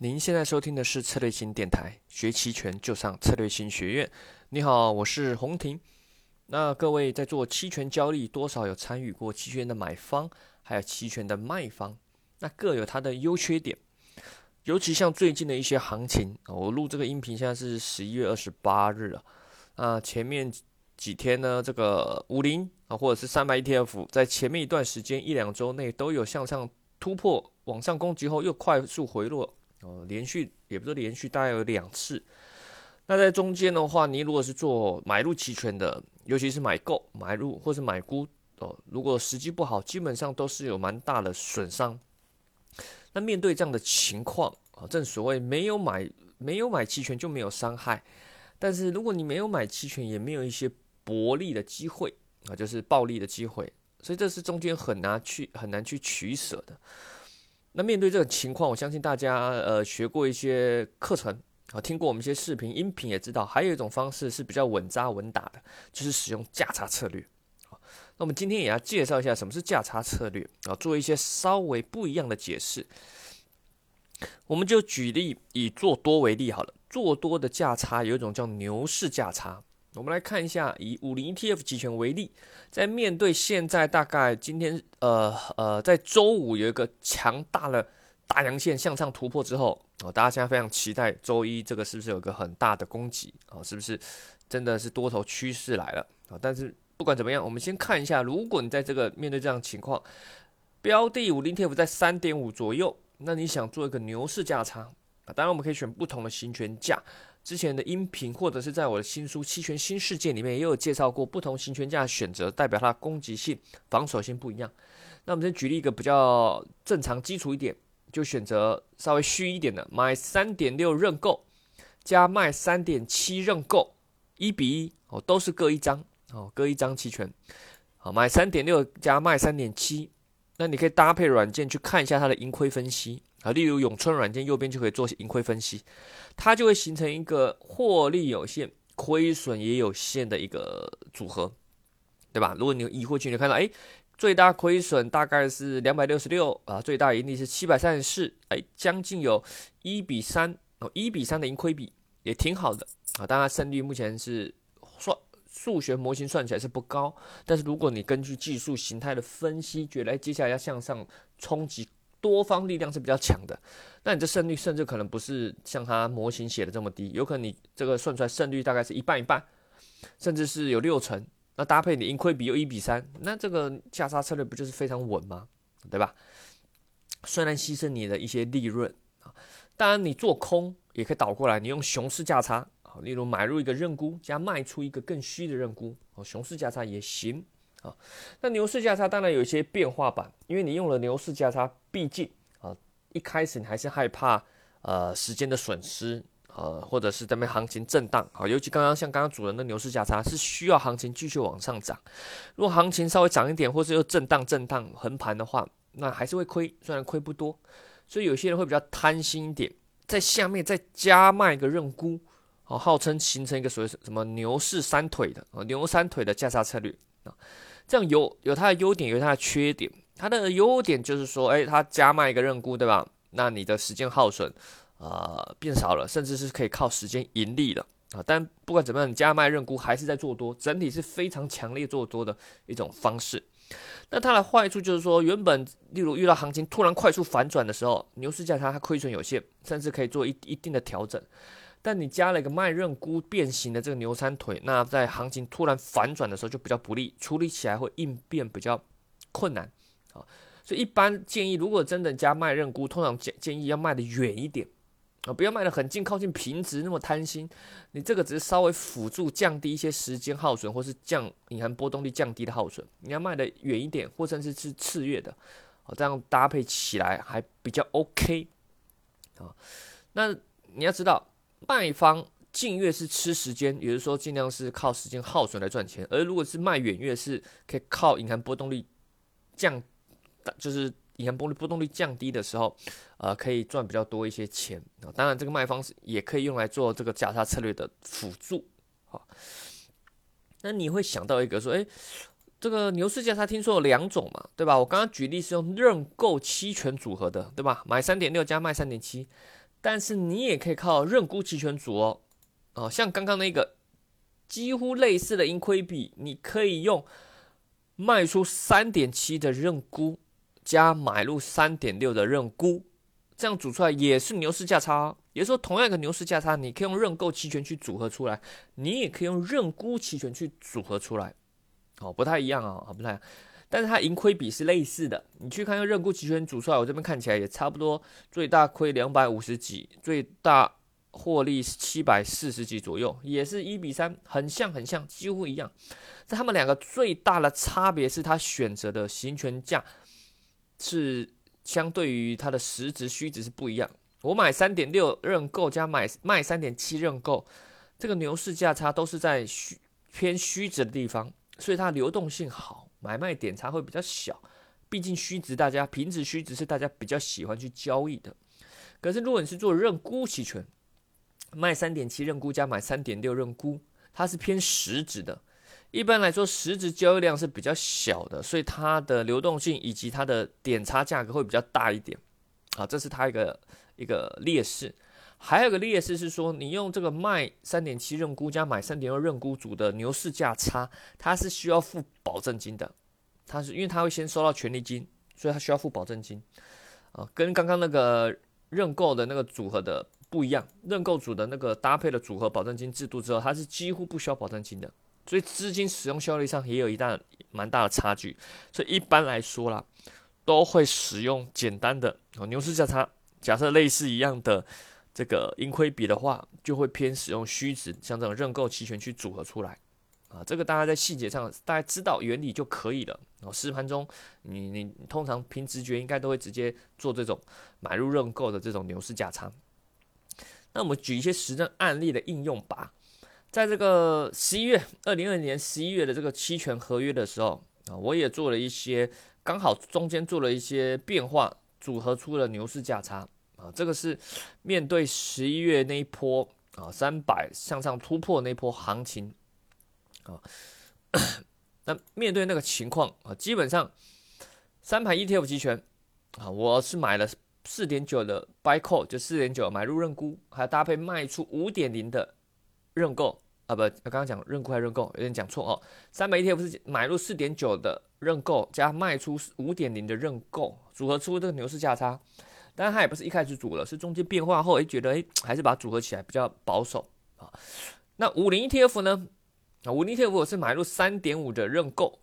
您现在收听的是策略型电台，学期权就上策略型学院。你好，我是洪婷。那各位在做期权交易，多少有参与过期权的买方，还有期权的卖方，那各有它的优缺点。尤其像最近的一些行情，我录这个音频现在是十一月二十八日了。啊，前面几天呢，这个五零啊，或者是三百 ETF，在前面一段时间一两周内都有向上突破、往上攻击后，又快速回落。哦，连续也不是连续，大概有两次。那在中间的话，你如果是做买入期权的，尤其是买购、买入或是买沽哦，如果时机不好，基本上都是有蛮大的损伤。那面对这样的情况啊，正所谓没有买没有买期权就没有伤害，但是如果你没有买期权，也没有一些薄利的机会啊，就是暴利的机会，所以这是中间很难去很难去取舍的。那面对这个情况，我相信大家呃学过一些课程啊，听过我们一些视频、音频，也知道还有一种方式是比较稳扎稳打的，就是使用价差策略。那我们今天也要介绍一下什么是价差策略啊，做一些稍微不一样的解释。我们就举例以做多为例好了，做多的价差有一种叫牛市价差。我们来看一下，以五零 ETF 期权为例，在面对现在大概今天呃呃，在周五有一个强大的大阳线向上突破之后，哦，大家现在非常期待周一这个是不是有个很大的攻击啊？是不是真的是多头趋势来了啊？但是不管怎么样，我们先看一下，如果你在这个面对这样情况，标的五零 ETF 在三点五左右，那你想做一个牛市价差啊？当然我们可以选不同的行权价。之前的音频，或者是在我的新书《期权新世界》里面，也有介绍过不同行权价选择，代表它攻击性、防守性不一样。那我们先举例一个比较正常、基础一点，就选择稍微虚一点的，买三点六认购，加卖三点七认购，一比一哦，都是各一张哦，各一张期权。好，买三点六加卖三点七，那你可以搭配软件去看一下它的盈亏分析。啊，例如永春软件右边就可以做盈亏分析，它就会形成一个获利有限、亏损也有限的一个组合，对吧？如果你有疑惑去，你看到哎，最大亏损大概是两百六十六啊，最大盈利是七百三十四，哎，将近有一比三哦，一比三的盈亏比也挺好的啊。当然胜率目前是算数学模型算起来是不高，但是如果你根据技术形态的分析，觉得哎接下来要向上冲击。多方力量是比较强的，那你这胜率甚至可能不是像它模型写的这么低，有可能你这个算出来胜率大概是一半一半，甚至是有六成。那搭配你盈亏比又一比三，那这个价差策略不就是非常稳吗？对吧？虽然牺牲你的一些利润啊，当然你做空也可以倒过来，你用熊市价差啊，例如买入一个认沽加卖出一个更虚的认沽，哦，熊市价差也行。啊，那牛市价差当然有一些变化版，因为你用了牛市价差，毕竟啊，一开始你还是害怕呃时间的损失，呃，或者是这边行情震荡啊，尤其刚刚像刚刚主人的牛市价差是需要行情继续往上涨，如果行情稍微涨一点，或是又震荡震荡横盘的话，那还是会亏，虽然亏不多，所以有些人会比较贪心一点，在下面再加卖一个认沽，啊，号称形成一个所谓什么牛市三腿的啊，牛三腿的价差策略。啊。这样有有它的优点，有它的缺点。它的优点就是说，哎，它加卖一个认沽，对吧？那你的时间耗损，呃，变少了，甚至是可以靠时间盈利的啊。但不管怎么样，你加卖认沽还是在做多，整体是非常强烈做多的一种方式。那它的坏处就是说，原本例如遇到行情突然快速反转的时候，牛市价差它亏损有限，甚至可以做一一定的调整。但你加了一个卖认沽变形的这个牛三腿，那在行情突然反转的时候就比较不利，处理起来会应变比较困难啊。所以一般建议，如果真的加卖认沽，通常建建议要卖的远一点啊，不要卖的很近，靠近平值那么贪心。你这个只是稍微辅助降低一些时间耗损，或是降隐含波动率降低的耗损。你要卖的远一点，或甚至是次月的，哦，这样搭配起来还比较 OK 啊。那你要知道。卖方近月是吃时间，也就是说尽量是靠时间耗损来赚钱；而如果是卖远月，是可以靠隐含波动率降，就是隐含波动波动率降低的时候，呃，可以赚比较多一些钱啊。当然，这个卖方也可以用来做这个价差策略的辅助。好，那你会想到一个说，诶，这个牛市价差听说有两种嘛，对吧？我刚刚举例是用认购期权组合的，对吧？买三点六加卖三点七。但是你也可以靠认沽期权组哦，哦，像刚刚那个几乎类似的盈亏比，你可以用卖出三点七的认沽加买入三点六的认沽，这样组出来也是牛市价差。也就是说，同样一个牛市价差，你可以用认购期权去组合出来，你也可以用认沽期权去组合出来，哦，不太一样啊，不太。但是它盈亏比是类似的，你去看看认沽期权组出来，我这边看起来也差不多，最大亏两百五十几，最大获利七百四十几左右，也是一比三，很像很像，几乎一样。在他们两个最大的差别是，它选择的行权价是相对于它的实值虚值是不一样。我买三点六认购加买卖三点七认购，这个牛市价差都是在虚偏虚值的地方，所以它流动性好。买卖点差会比较小，毕竟虚值大家平值虚值是大家比较喜欢去交易的。可是如果你是做认沽期权，卖三点七认沽加买三点六认沽，它是偏实值的。一般来说，实值交易量是比较小的，所以它的流动性以及它的点差价格会比较大一点。啊，这是它一个一个劣势。还有个劣势是说，你用这个卖三点七认沽加买三点二认沽组的牛市价差，它是需要付保证金的。它是因为它会先收到权利金，所以它需要付保证金。啊，跟刚刚那个认购的那个组合的不一样，认购组的那个搭配的组合保证金制度之后，它是几乎不需要保证金的。所以资金使用效率上也有一大蛮大的差距。所以一般来说啦，都会使用简单的哦牛市价差，假设类似一样的。这个盈亏比的话，就会偏使用虚值，像这种认购期权去组合出来啊。这个大家在细节上大家知道原理就可以了。哦，实盘中你你通常凭直觉应该都会直接做这种买入认购的这种牛市价差。那我们举一些实证案例的应用吧。在这个十一月二零二零年十一月的这个期权合约的时候啊，我也做了一些，刚好中间做了一些变化，组合出了牛市价差。啊，这个是面对十一月那一波啊，三百向上突破那波行情啊，那面对那个情况啊，基本上三盘 ETF 期权啊，我是买了四点九的 buy call，就四点九买入认沽，还搭配卖出五点零的认购啊，不，刚刚讲认沽还认购，有点讲错哦。三百 ETF 是买入四点九的认购加卖出五点零的认购，组合出这个牛市价差。但是它也不是一开始组了，是中间变化后，哎，觉得哎，还是把它组合起来比较保守啊。那五零 ETF 呢？啊，五零 ETF 我是买入三点五的认购，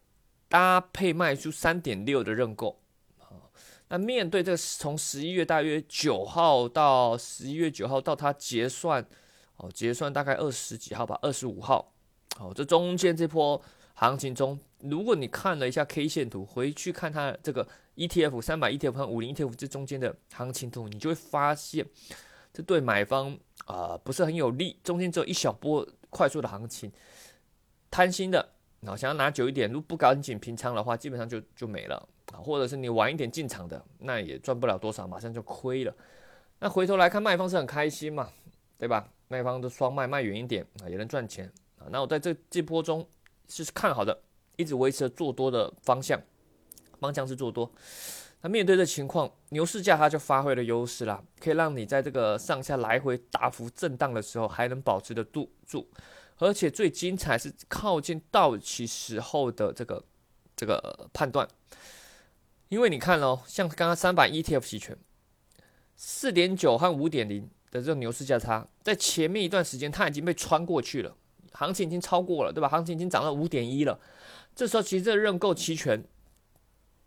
搭配卖出三点六的认购啊。那面对这个从十一月大约九号到十一月九号到它结算，哦，结算大概二十几号吧，二十五号。好，这中间这波行情中，如果你看了一下 K 线图，回去看它这个。ETF 三百 ETF 和五零 ETF 这中间的行情图，你就会发现，这对买方啊不是很有利。中间只有一小波快速的行情，贪心的啊想要拿久一点，如果不赶紧平仓的话，基本上就就没了啊。或者是你晚一点进场的，那也赚不了多少，马上就亏了。那回头来看，卖方是很开心嘛，对吧？卖方的双卖卖远一点啊，也能赚钱啊。那我在这这波中是看好的，一直维持着做多的方向。帮僵尸做多，那面对这情况，牛市价它就发挥了优势啦，可以让你在这个上下来回大幅震荡的时候，还能保持得住住，而且最精彩是靠近到期时候的这个这个判断，因为你看哦，像刚刚三百 ETF 期权，四点九和五点零的这种牛市价差，在前面一段时间它已经被穿过去了，行情已经超过了，对吧？行情已经涨到五点一了，这时候其实这认购期权。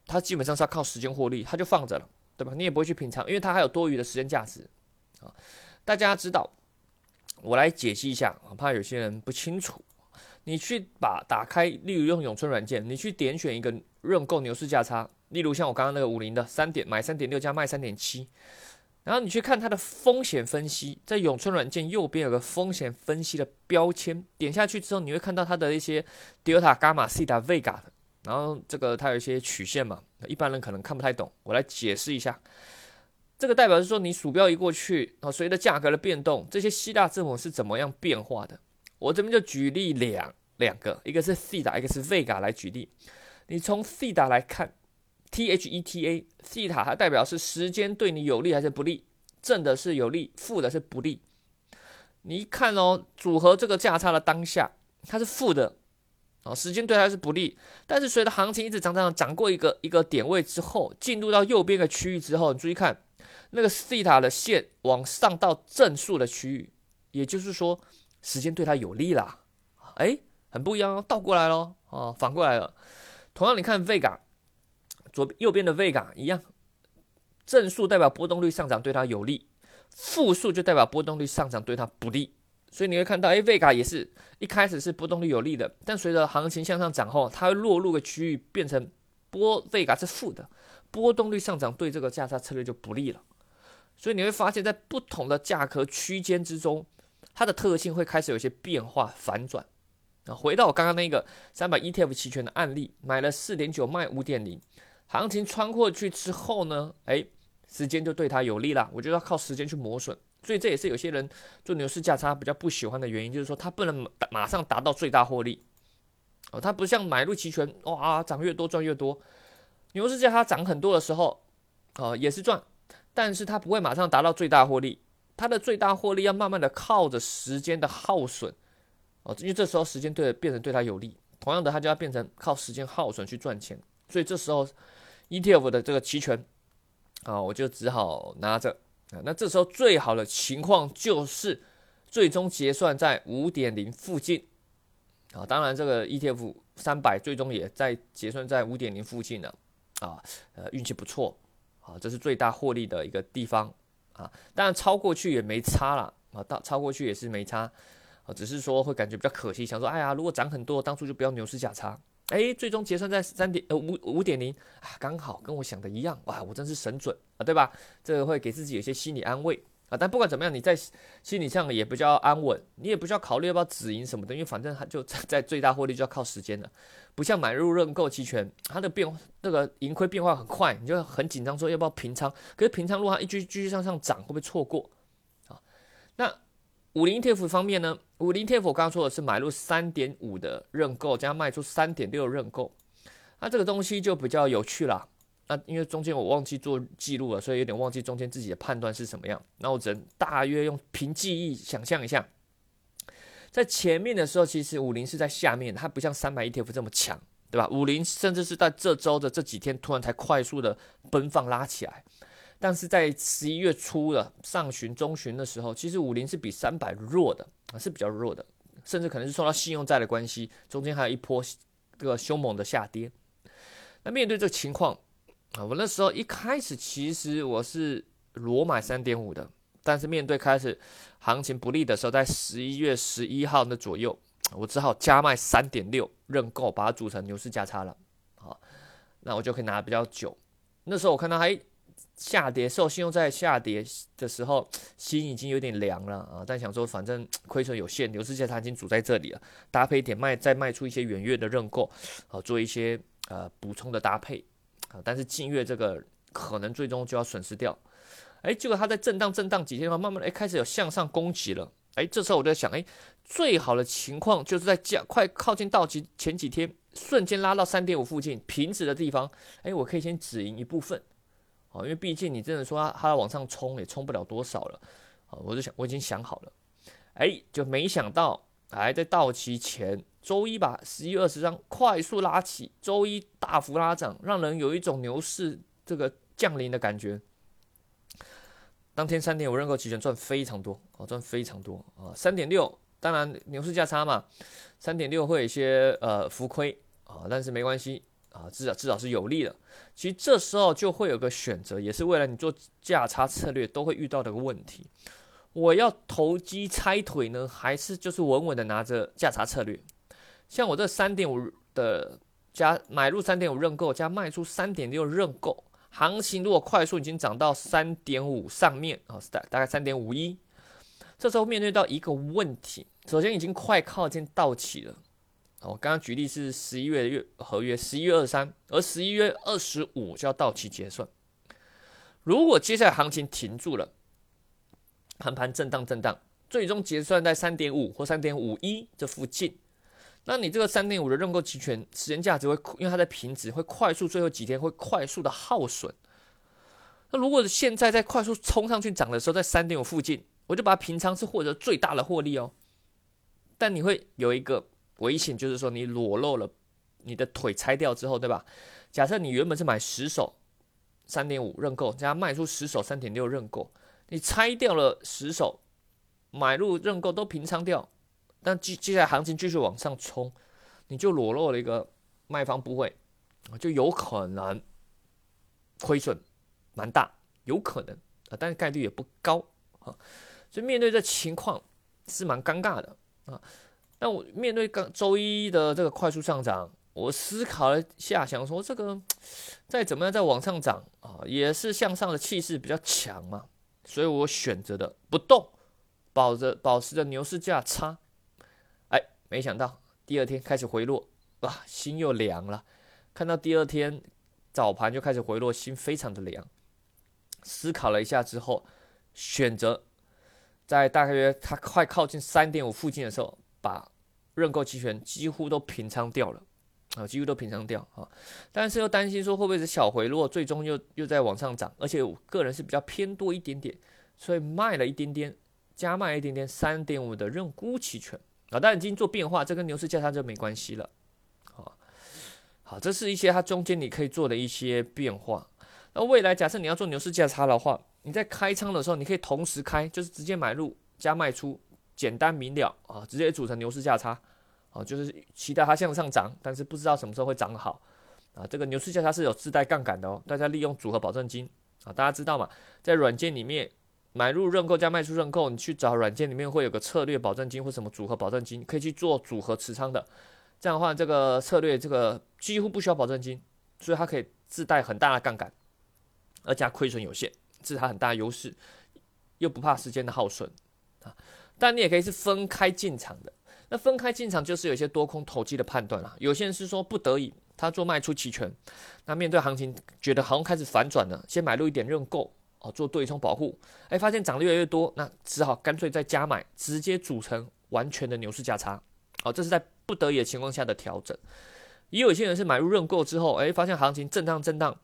它基本上是要靠时间获利，它就放着了，对吧？你也不会去品尝，因为它还有多余的时间价值啊。大家知道，我来解析一下，怕有些人不清楚。你去把打开，例如用永春软件，你去点选一个认购牛市价差，例如像我刚刚那个五零的三点买三点六加卖三点七，然后你去看它的风险分析，在永春软件右边有个风险分析的标签，点下去之后，你会看到它的一些 delta、伽马、西塔、vega 然后这个它有一些曲线嘛，一般人可能看不太懂，我来解释一下。这个代表是说，你鼠标一过去，啊，随着价格的变动，这些希腊字母是怎么样变化的？我这边就举例两两个，一个是 theta，一个是 vega 来举例。你从 theta 来看，T H E T A，theta 它代表是时间对你有利还是不利正的是有利，负的是不利。你一看哦，组合这个价差的当下，它是负的，哦，时间对它是不利。但是随着行情一直涨涨涨过一个一个点位之后，进入到右边的区域之后，你注意看那个西塔的线往上到正数的区域，也就是说时间对它有利啦。哎，很不一样哦，倒过来喽，哦，反过来了。同样，你看 Vega 左右边的 Vega 一样，正数代表波动率上涨对它有利。负数就代表波动率上涨对它不利，所以你会看到，哎，Vega 也是一开始是波动率有利的，但随着行情向上涨后，它会落入个区域变成波 Vega 是负的，波动率上涨对这个价差策略就不利了。所以你会发现在不同的价格区间之中，它的特性会开始有些变化反转。啊，回到我刚刚那个三百 ETF 期权的案例，买了四点九卖五点零，行情穿过去之后呢，哎。时间就对它有利了，我就要靠时间去磨损，所以这也是有些人做牛市价差比较不喜欢的原因，就是说他不能马马上达到最大获利，哦，它不像买入期权，哇，涨越多赚越多，牛市价差涨很多的时候，哦，也是赚，但是它不会马上达到最大获利，它的最大获利要慢慢的靠着时间的耗损，哦，因为这时候时间对变成对他有利，同样的，它就要变成靠时间耗损去赚钱，所以这时候 ETF 的这个期权。啊，我就只好拿着啊。那这时候最好的情况就是最终结算在五点零附近啊。当然，这个 ETF 三百最终也在结算在五点零附近了啊。呃，运气不错啊，这是最大获利的一个地方啊。当然，超过去也没差了啊，到超过去也是没差，只是说会感觉比较可惜，想说，哎呀，如果涨很多，当初就不要牛市价差。哎，最终结算在三点呃五五点零啊，刚好跟我想的一样哇，我真是神准啊，对吧？这个会给自己有些心理安慰啊。但不管怎么样，你在心理上也比较安稳，你也不需要考虑要不要止盈什么的，因为反正它就在最大获利就要靠时间了，不像买入认购期权，它的变那个盈亏变化很快，你就很紧张说要不要平仓。可是平仓如果它一继继续向上涨，会不会错过？五零 TF 方面呢，五零 TF 我刚刚说的是买入三点五的认购加卖出三点六认购，那这个东西就比较有趣了。那因为中间我忘记做记录了，所以有点忘记中间自己的判断是什么样。那我只能大约用凭记忆想象一下，在前面的时候，其实五零是在下面，它不像三百 ETF 这么强，对吧？五零甚至是在这周的这几天突然才快速的奔放拉起来。但是在十一月初的上旬、中旬的时候，其实五零是比三百弱的啊，是比较弱的，甚至可能是受到信用债的关系，中间还有一波个凶猛的下跌。那面对这个情况啊，我那时候一开始其实我是裸买三点五的，但是面对开始行情不利的时候，在十一月十一号那左右，我只好加卖三点六认购，把它组成牛市价差了。好，那我就可以拿的比较久。那时候我看到还。下跌，受信用在下跌的时候，心已经有点凉了啊！但想说，反正 亏损有限，牛市价它已经组在这里了，搭配一点卖，再卖出一些远月的认购，啊，做一些呃补充的搭配啊。但是近月这个可能最终就要损失掉。哎，结果它在震荡震荡几天后，慢慢的哎开始有向上攻击了。哎，这时候我就在想，哎，最好的情况就是在价快靠近到期前几天，瞬间拉到三点五附近平值的地方，哎，我可以先止盈一部分。哦，因为毕竟你真的说它它往上冲也冲不了多少了，啊，我就想我已经想好了，哎，就没想到还在到期前周一吧，十一月二十张快速拉起，周一大幅拉涨，让人有一种牛市这个降临的感觉。当天三点我认购期权赚非常多，哦，赚非常多啊，三点六，当然牛市价差嘛，三点六会有一些呃浮亏啊，但是没关系。啊，至少至少是有利的。其实这时候就会有个选择，也是为了你做价差策略都会遇到的个问题。我要投机拆腿呢，还是就是稳稳的拿着价差策略？像我这三点五的加买入三点五认购加卖出三点六认购，行情如果快速已经涨到三点五上面啊，大大概三点五一，这时候面对到一个问题，首先已经快靠近到期了。我刚刚举例是十一月月合约，十一月二三，而十一月二十五就要到期结算。如果接下来行情停住了，盘盘震荡震荡，最终结算在三点五或三点五一这附近，那你这个三点五的认购期权时间价值会，因为它在平值，会快速最后几天会快速的耗损。那如果现在在快速冲上去涨的时候，在三点五附近，我就把平仓是获得最大的获利哦。但你会有一个危险，就是说你裸露了你的腿拆掉之后，对吧？假设你原本是买十手三点五认购，加卖出十手三点六认购，你拆掉了十手买入认购都平仓掉，但接接下来行情继续往上冲，你就裸露了一个卖方部位，就有可能亏损。蛮大，有可能啊，但是概率也不高啊，所以面对这情况是蛮尴尬的啊。那我面对刚周一的这个快速上涨，我思考了下，想说这个再怎么样再往上涨啊，也是向上的气势比较强嘛，所以我选择的不动，保着保持着牛市价差。哎，没想到第二天开始回落，哇，心又凉了。看到第二天早盘就开始回落，心非常的凉。思考了一下之后，选择在大约它快靠近三点五附近的时候，把认购期权几乎都平仓掉了啊，几乎都平仓掉啊。但是又担心说会不会是小回落，最终又又在往上涨，而且我个人是比较偏多一点点，所以卖了一点点，加卖一点点三点五的认沽期权啊。但已经做变化，这跟牛市价差就没关系了。好，好，这是一些它中间你可以做的一些变化。那未来假设你要做牛市价差的话，你在开仓的时候，你可以同时开，就是直接买入加卖出，简单明了啊，直接组成牛市价差，啊，就是期待它向上涨，但是不知道什么时候会涨好，啊，这个牛市价差是有自带杠杆的哦，大家利用组合保证金啊，大家知道嘛，在软件里面买入认购加卖出认购，你去找软件里面会有个策略保证金或什么组合保证金，可以去做组合持仓的，这样的话这个策略这个几乎不需要保证金，所以它可以自带很大的杠杆。而且亏损有限，这是它很大的优势，又不怕时间的耗损啊。但你也可以是分开进场的，那分开进场就是有些多空投机的判断啦。有些人是说不得已，他做卖出期权，那面对行情觉得好像开始反转了，先买入一点认购哦，做对冲保护，哎，发现涨得越来越多，那只好干脆再加买，直接组成完全的牛市价差。哦，这是在不得已的情况下的调整。也有些人是买入认购之后，哎，发现行情震荡震荡，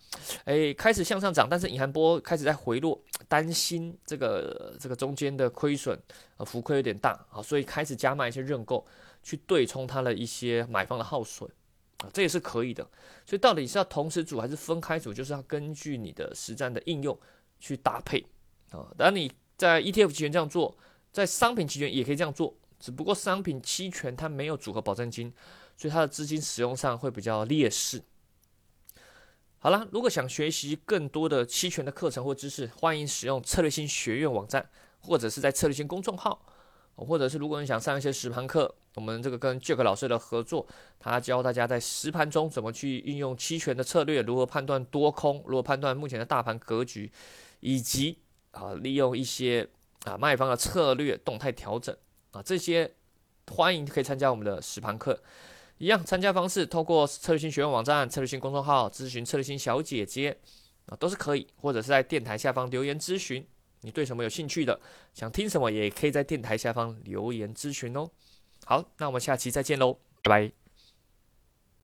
哎，开始向上涨，但是隐含波开始在回落，担心这个这个中间的亏损，呃，浮亏有点大啊，所以开始加卖一些认购，去对冲它的一些买方的耗损啊，这也是可以的。所以到底是要同时组还是分开组，就是要根据你的实战的应用去搭配啊。当你在 ETF 期权这样做，在商品期权也可以这样做，只不过商品期权它没有组合保证金。所以它的资金使用上会比较劣势。好了，如果想学习更多的期权的课程或知识，欢迎使用策略性学院网站，或者是在策略性公众号，或者是如果你想上一些实盘课，我们这个跟 Jack 老师的合作，他教大家在实盘中怎么去运用期权的策略，如何判断多空，如何判断目前的大盘格局，以及啊利用一些啊卖方的策略动态调整啊这些，欢迎可以参加我们的实盘课。一样参加方式，透过策略性学院网站、策略性公众号咨询策略性小姐姐啊，都是可以，或者是在电台下方留言咨询。你对什么有兴趣的，想听什么，也可以在电台下方留言咨询哦。好，那我们下期再见喽，拜拜。